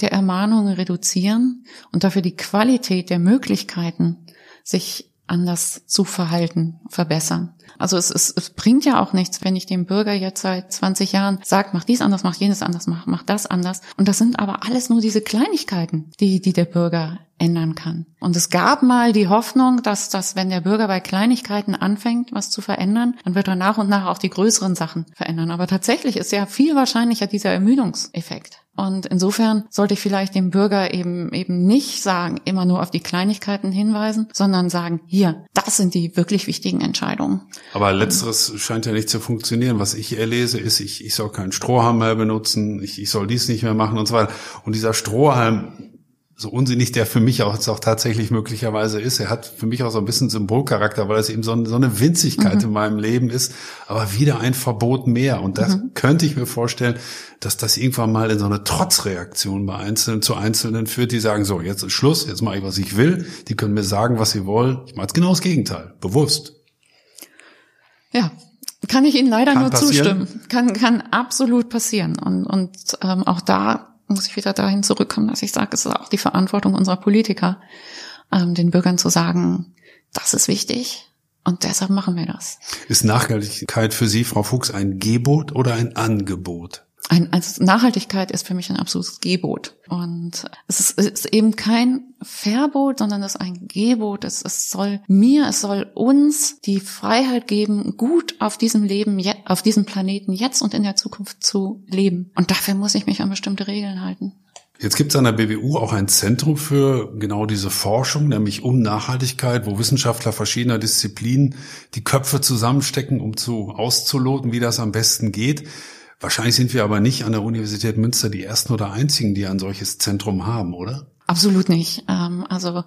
der Ermahnungen reduzieren und dafür die Qualität der Möglichkeiten, sich anders zu verhalten, verbessern. Also es, es, es bringt ja auch nichts, wenn ich dem Bürger jetzt seit 20 Jahren sage, mach dies anders, mach jenes anders, mach, mach das anders. Und das sind aber alles nur diese Kleinigkeiten, die, die der Bürger ändern kann. Und es gab mal die Hoffnung, dass, dass wenn der Bürger bei Kleinigkeiten anfängt, was zu verändern, dann wird er nach und nach auch die größeren Sachen verändern. Aber tatsächlich ist ja viel wahrscheinlicher dieser Ermüdungseffekt. Und insofern sollte ich vielleicht dem Bürger eben, eben nicht sagen, immer nur auf die Kleinigkeiten hinweisen, sondern sagen, hier, das sind die wirklich wichtigen Entscheidungen. Aber letzteres scheint ja nicht zu funktionieren. Was ich erlese, ist, ich, ich soll keinen Strohhalm mehr benutzen, ich, ich soll dies nicht mehr machen und so weiter. Und dieser Strohhalm so unsinnig der für mich auch, auch tatsächlich möglicherweise ist. Er hat für mich auch so ein bisschen Symbolcharakter, weil es eben so, so eine Winzigkeit mhm. in meinem Leben ist, aber wieder ein Verbot mehr. Und das mhm. könnte ich mir vorstellen, dass das irgendwann mal in so eine Trotzreaktion bei Einzelnen zu Einzelnen führt, die sagen, so, jetzt ist Schluss, jetzt mache ich, was ich will. Die können mir sagen, was sie wollen. Ich mache genau das Gegenteil, bewusst. Ja, kann ich Ihnen leider kann nur passieren. zustimmen. Kann, kann absolut passieren. Und, und ähm, auch da muss ich wieder dahin zurückkommen, dass ich sage, es ist auch die Verantwortung unserer Politiker, ähm, den Bürgern zu sagen, das ist wichtig und deshalb machen wir das. Ist Nachhaltigkeit für Sie, Frau Fuchs, ein Gebot oder ein Angebot? Ein, also Nachhaltigkeit ist für mich ein absolutes Gebot. Und es ist, es ist eben kein Verbot, sondern es ist ein Gebot. Es, es soll mir, es soll uns die Freiheit geben, gut auf diesem Leben, auf diesem Planeten jetzt und in der Zukunft zu leben. Und dafür muss ich mich an bestimmte Regeln halten. Jetzt gibt es an der BWU auch ein Zentrum für genau diese Forschung, nämlich um Nachhaltigkeit, wo Wissenschaftler verschiedener Disziplinen die Köpfe zusammenstecken, um zu auszuloten, wie das am besten geht. Wahrscheinlich sind wir aber nicht an der Universität Münster die ersten oder einzigen, die ein solches Zentrum haben, oder? Absolut nicht. Ähm, also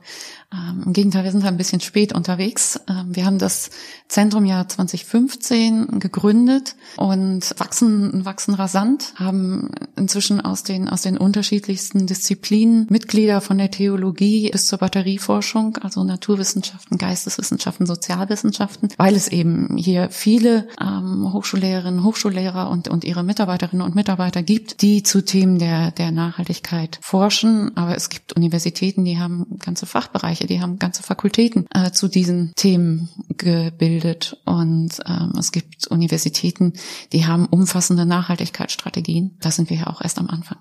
ähm, Im Gegenteil, wir sind ein bisschen spät unterwegs. Ähm, wir haben das Zentrum ja 2015 gegründet und wachsen, wachsen rasant, haben inzwischen aus den, aus den unterschiedlichsten Disziplinen Mitglieder von der Theologie bis zur Batterieforschung, also Naturwissenschaften, Geisteswissenschaften, Sozialwissenschaften, weil es eben hier viele ähm, Hochschullehrerinnen, Hochschullehrer und, und ihre Mitarbeiterinnen und Mitarbeiter gibt, die zu Themen der, der Nachhaltigkeit forschen. Aber es gibt Universitäten, die haben ganze Fachbereiche die haben ganze Fakultäten äh, zu diesen Themen gebildet. Und ähm, es gibt Universitäten, die haben umfassende Nachhaltigkeitsstrategien. Da sind wir ja auch erst am Anfang.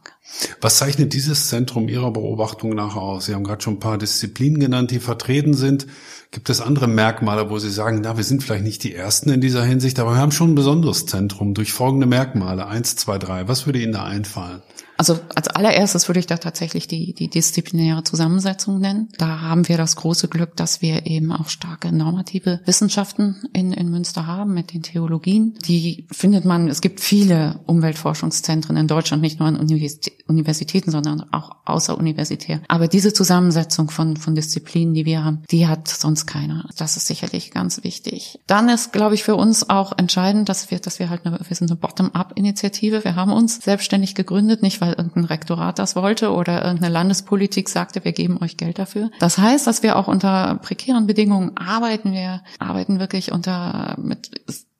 Was zeichnet dieses Zentrum Ihrer Beobachtung nach aus? Sie haben gerade schon ein paar Disziplinen genannt, die vertreten sind. Gibt es andere Merkmale, wo Sie sagen, na, wir sind vielleicht nicht die Ersten in dieser Hinsicht, aber wir haben schon ein besonderes Zentrum durch folgende Merkmale. Eins, zwei, drei. Was würde Ihnen da einfallen? Also als allererstes würde ich da tatsächlich die, die disziplinäre Zusammensetzung nennen. Da haben wir das große Glück, dass wir eben auch starke normative Wissenschaften in, in Münster haben mit den Theologien. Die findet man, es gibt viele Umweltforschungszentren in Deutschland, nicht nur an Universitäten, sondern auch außeruniversitär. Aber diese Zusammensetzung von, von Disziplinen, die wir haben, die hat sonst keiner. Das ist sicherlich ganz wichtig. Dann ist, glaube ich, für uns auch entscheidend, dass wir, dass wir halt eine, wir sind eine Bottom-up-Initiative. Wir haben uns selbstständig gegründet, nicht weil irgendein Rektorat das wollte oder irgendeine Landespolitik sagte, wir geben euch Geld dafür. Das heißt, dass wir auch unter prekären Bedingungen arbeiten. Wir arbeiten wirklich unter mit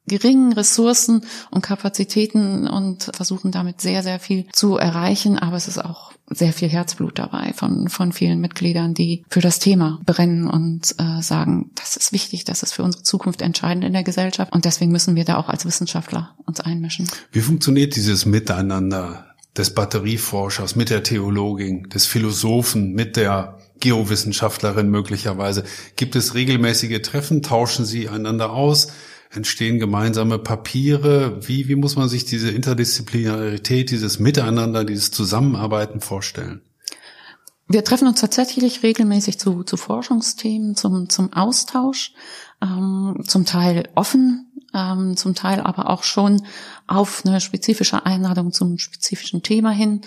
geringen Ressourcen und Kapazitäten und versuchen damit sehr, sehr viel zu erreichen. Aber es ist auch sehr viel Herzblut dabei von, von vielen Mitgliedern, die für das Thema brennen und äh, sagen, das ist wichtig, das ist für unsere Zukunft entscheidend in der Gesellschaft. Und deswegen müssen wir da auch als Wissenschaftler uns einmischen. Wie funktioniert dieses Miteinander des Batterieforschers mit der Theologin, des Philosophen, mit der Geowissenschaftlerin möglicherweise? Gibt es regelmäßige Treffen? Tauschen Sie einander aus? entstehen gemeinsame Papiere. Wie, wie muss man sich diese Interdisziplinarität, dieses Miteinander, dieses Zusammenarbeiten vorstellen? Wir treffen uns tatsächlich regelmäßig zu, zu Forschungsthemen, zum, zum Austausch, ähm, zum Teil offen, ähm, zum Teil aber auch schon auf eine spezifische Einladung zum spezifischen Thema hin.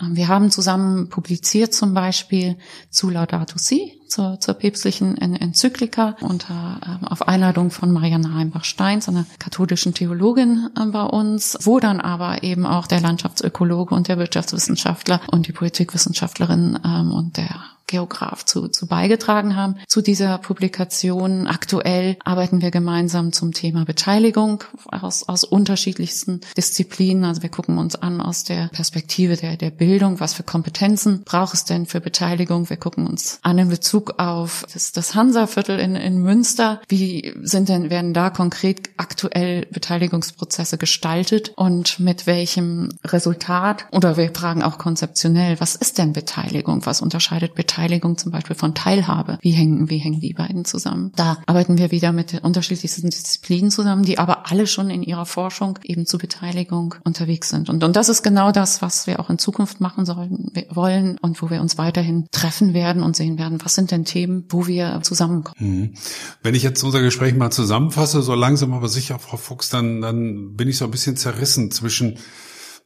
Ähm, wir haben zusammen publiziert zum Beispiel zu Laudato Si, zur, zur päpstlichen Enzyklika unter äh, auf Einladung von Marianne Heimbach-Steins, einer katholischen Theologin äh, bei uns, wo dann aber eben auch der Landschaftsökologe und der Wirtschaftswissenschaftler und die Politikwissenschaftlerin ähm, und der Geograf zu, zu beigetragen haben zu dieser Publikation. Aktuell arbeiten wir gemeinsam zum Thema Beteiligung aus, aus unterschiedlichsten Disziplinen. Also wir gucken uns an aus der Perspektive der, der Bildung, was für Kompetenzen braucht es denn für Beteiligung. Wir gucken uns an in Bezug auf das, das Hansa-Viertel in, in Münster. Wie sind denn, werden da konkret aktuell Beteiligungsprozesse gestaltet und mit welchem Resultat? Oder wir fragen auch konzeptionell, was ist denn Beteiligung? Was unterscheidet Beteiligung? Beteiligung zum Beispiel von Teilhabe. Wie hängen, wie hängen die beiden zusammen? Da arbeiten wir wieder mit unterschiedlichsten Disziplinen zusammen, die aber alle schon in ihrer Forschung eben zu Beteiligung unterwegs sind. Und, und das ist genau das, was wir auch in Zukunft machen sollen, wollen und wo wir uns weiterhin treffen werden und sehen werden, was sind denn Themen, wo wir zusammenkommen. Mhm. Wenn ich jetzt unser Gespräch mal zusammenfasse, so langsam aber sicher, Frau Fuchs, dann, dann bin ich so ein bisschen zerrissen zwischen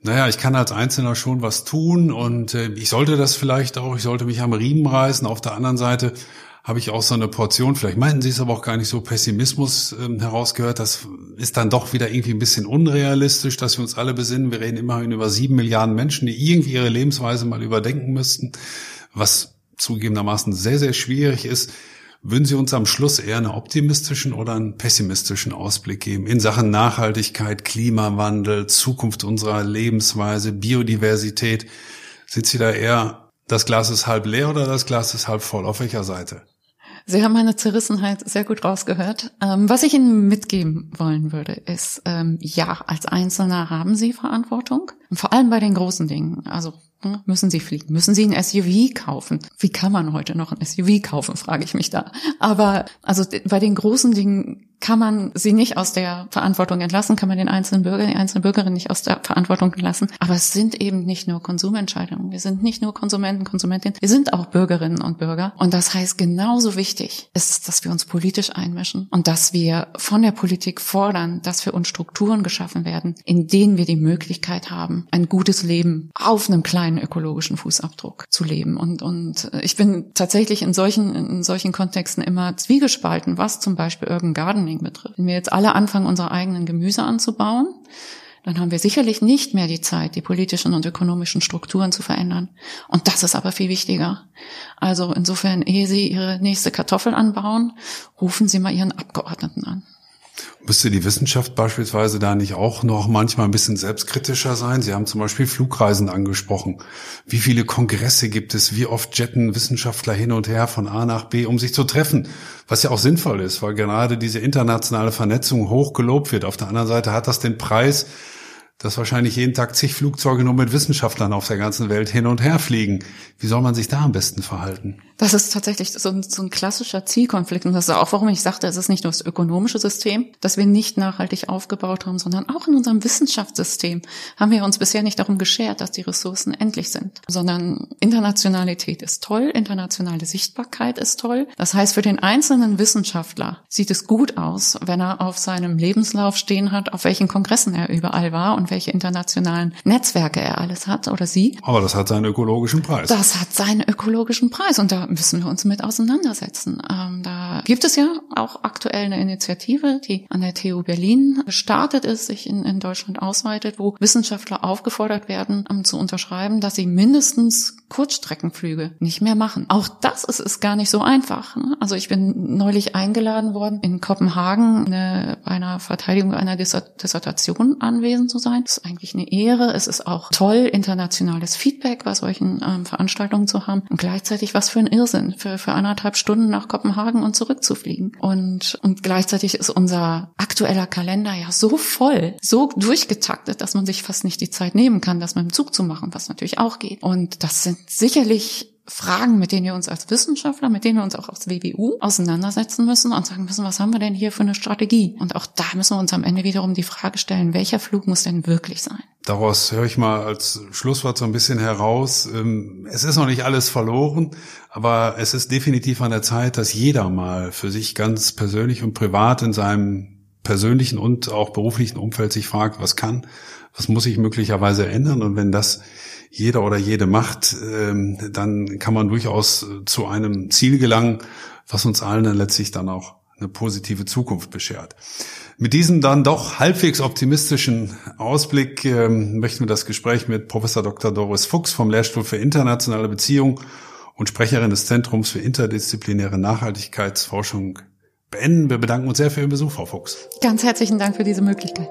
naja, ich kann als Einzelner schon was tun und äh, ich sollte das vielleicht auch, ich sollte mich am Riemen reißen. Auf der anderen Seite habe ich auch so eine Portion, vielleicht meinten Sie es aber auch gar nicht so, Pessimismus äh, herausgehört. Das ist dann doch wieder irgendwie ein bisschen unrealistisch, dass wir uns alle besinnen. Wir reden immerhin über sieben Milliarden Menschen, die irgendwie ihre Lebensweise mal überdenken müssten, was zugegebenermaßen sehr, sehr schwierig ist. Würden Sie uns am Schluss eher einen optimistischen oder einen pessimistischen Ausblick geben in Sachen Nachhaltigkeit, Klimawandel, Zukunft unserer Lebensweise, Biodiversität? Sind Sie da eher, das Glas ist halb leer oder das Glas ist halb voll? Auf welcher Seite? Sie haben meine Zerrissenheit sehr gut rausgehört. Ähm, was ich Ihnen mitgeben wollen würde, ist, ähm, ja, als Einzelner haben Sie Verantwortung. vor allem bei den großen Dingen. Also Müssen Sie fliegen? Müssen Sie ein SUV kaufen? Wie kann man heute noch ein SUV kaufen, frage ich mich da. Aber also bei den großen Dingen kann man sie nicht aus der Verantwortung entlassen, kann man den einzelnen Bürger, die einzelne Bürgerin nicht aus der Verantwortung entlassen. Aber es sind eben nicht nur Konsumentscheidungen. Wir sind nicht nur Konsumenten, Konsumentinnen. Wir sind auch Bürgerinnen und Bürger. Und das heißt, genauso wichtig ist, dass wir uns politisch einmischen und dass wir von der Politik fordern, dass für uns Strukturen geschaffen werden, in denen wir die Möglichkeit haben, ein gutes Leben auf einem kleinen ökologischen Fußabdruck zu leben. Und, und ich bin tatsächlich in solchen, in solchen Kontexten immer zwiegespalten, was zum Beispiel Urban Gardening betrifft. Wenn wir jetzt alle anfangen, unsere eigenen Gemüse anzubauen, dann haben wir sicherlich nicht mehr die Zeit, die politischen und ökonomischen Strukturen zu verändern. Und das ist aber viel wichtiger. Also insofern, ehe Sie Ihre nächste Kartoffel anbauen, rufen Sie mal Ihren Abgeordneten an. Müsste die Wissenschaft beispielsweise da nicht auch noch manchmal ein bisschen selbstkritischer sein? Sie haben zum Beispiel Flugreisen angesprochen. Wie viele Kongresse gibt es? Wie oft jetten Wissenschaftler hin und her von A nach B, um sich zu treffen? Was ja auch sinnvoll ist, weil gerade diese internationale Vernetzung hoch gelobt wird. Auf der anderen Seite hat das den Preis, dass wahrscheinlich jeden Tag zig Flugzeuge nur mit Wissenschaftlern auf der ganzen Welt hin und her fliegen. Wie soll man sich da am besten verhalten? Das ist tatsächlich so ein, so ein klassischer Zielkonflikt. Und das ist auch, warum ich sagte, es ist nicht nur das ökonomische System, das wir nicht nachhaltig aufgebaut haben, sondern auch in unserem Wissenschaftssystem haben wir uns bisher nicht darum geschert, dass die Ressourcen endlich sind, sondern Internationalität ist toll, internationale Sichtbarkeit ist toll. Das heißt, für den einzelnen Wissenschaftler sieht es gut aus, wenn er auf seinem Lebenslauf stehen hat, auf welchen Kongressen er überall war und welche internationalen Netzwerke er alles hat oder sie. Aber das hat seinen ökologischen Preis. Das hat seinen ökologischen Preis und da müssen wir uns mit auseinandersetzen. Ähm, da gibt es ja auch aktuell eine Initiative, die an der TU Berlin gestartet ist, sich in, in Deutschland ausweitet, wo Wissenschaftler aufgefordert werden, um zu unterschreiben, dass sie mindestens Kurzstreckenflüge nicht mehr machen. Auch das ist, ist gar nicht so einfach. Ne? Also ich bin neulich eingeladen worden, in Kopenhagen eine, bei einer Verteidigung einer Dissertation anwesend zu sein. Das ist eigentlich eine Ehre. Es ist auch toll, internationales Feedback bei solchen ähm, Veranstaltungen zu haben. Und gleichzeitig was für ein Irrsinn, für, für anderthalb Stunden nach Kopenhagen und zurückzufliegen. Und, und gleichzeitig ist unser aktueller Kalender ja so voll, so durchgetaktet, dass man sich fast nicht die Zeit nehmen kann, das mit dem Zug zu machen, was natürlich auch geht. Und das sind sicherlich Fragen, mit denen wir uns als Wissenschaftler, mit denen wir uns auch als WWU auseinandersetzen müssen und sagen müssen, was haben wir denn hier für eine Strategie? Und auch da müssen wir uns am Ende wiederum die Frage stellen, welcher Flug muss denn wirklich sein? Daraus höre ich mal als Schlusswort so ein bisschen heraus. Ähm, es ist noch nicht alles verloren, aber es ist definitiv an der Zeit, dass jeder mal für sich ganz persönlich und privat in seinem persönlichen und auch beruflichen Umfeld sich fragt, was kann, was muss ich möglicherweise ändern? Und wenn das jeder oder jede macht, ähm, dann kann man durchaus äh, zu einem Ziel gelangen, was uns allen dann letztlich dann auch eine positive Zukunft beschert. Mit diesem dann doch halbwegs optimistischen Ausblick ähm, möchten wir das Gespräch mit Professor Dr. Doris Fuchs vom Lehrstuhl für internationale Beziehungen und Sprecherin des Zentrums für interdisziplinäre Nachhaltigkeitsforschung beenden. Wir bedanken uns sehr für Ihren Besuch, Frau Fuchs. Ganz herzlichen Dank für diese Möglichkeit.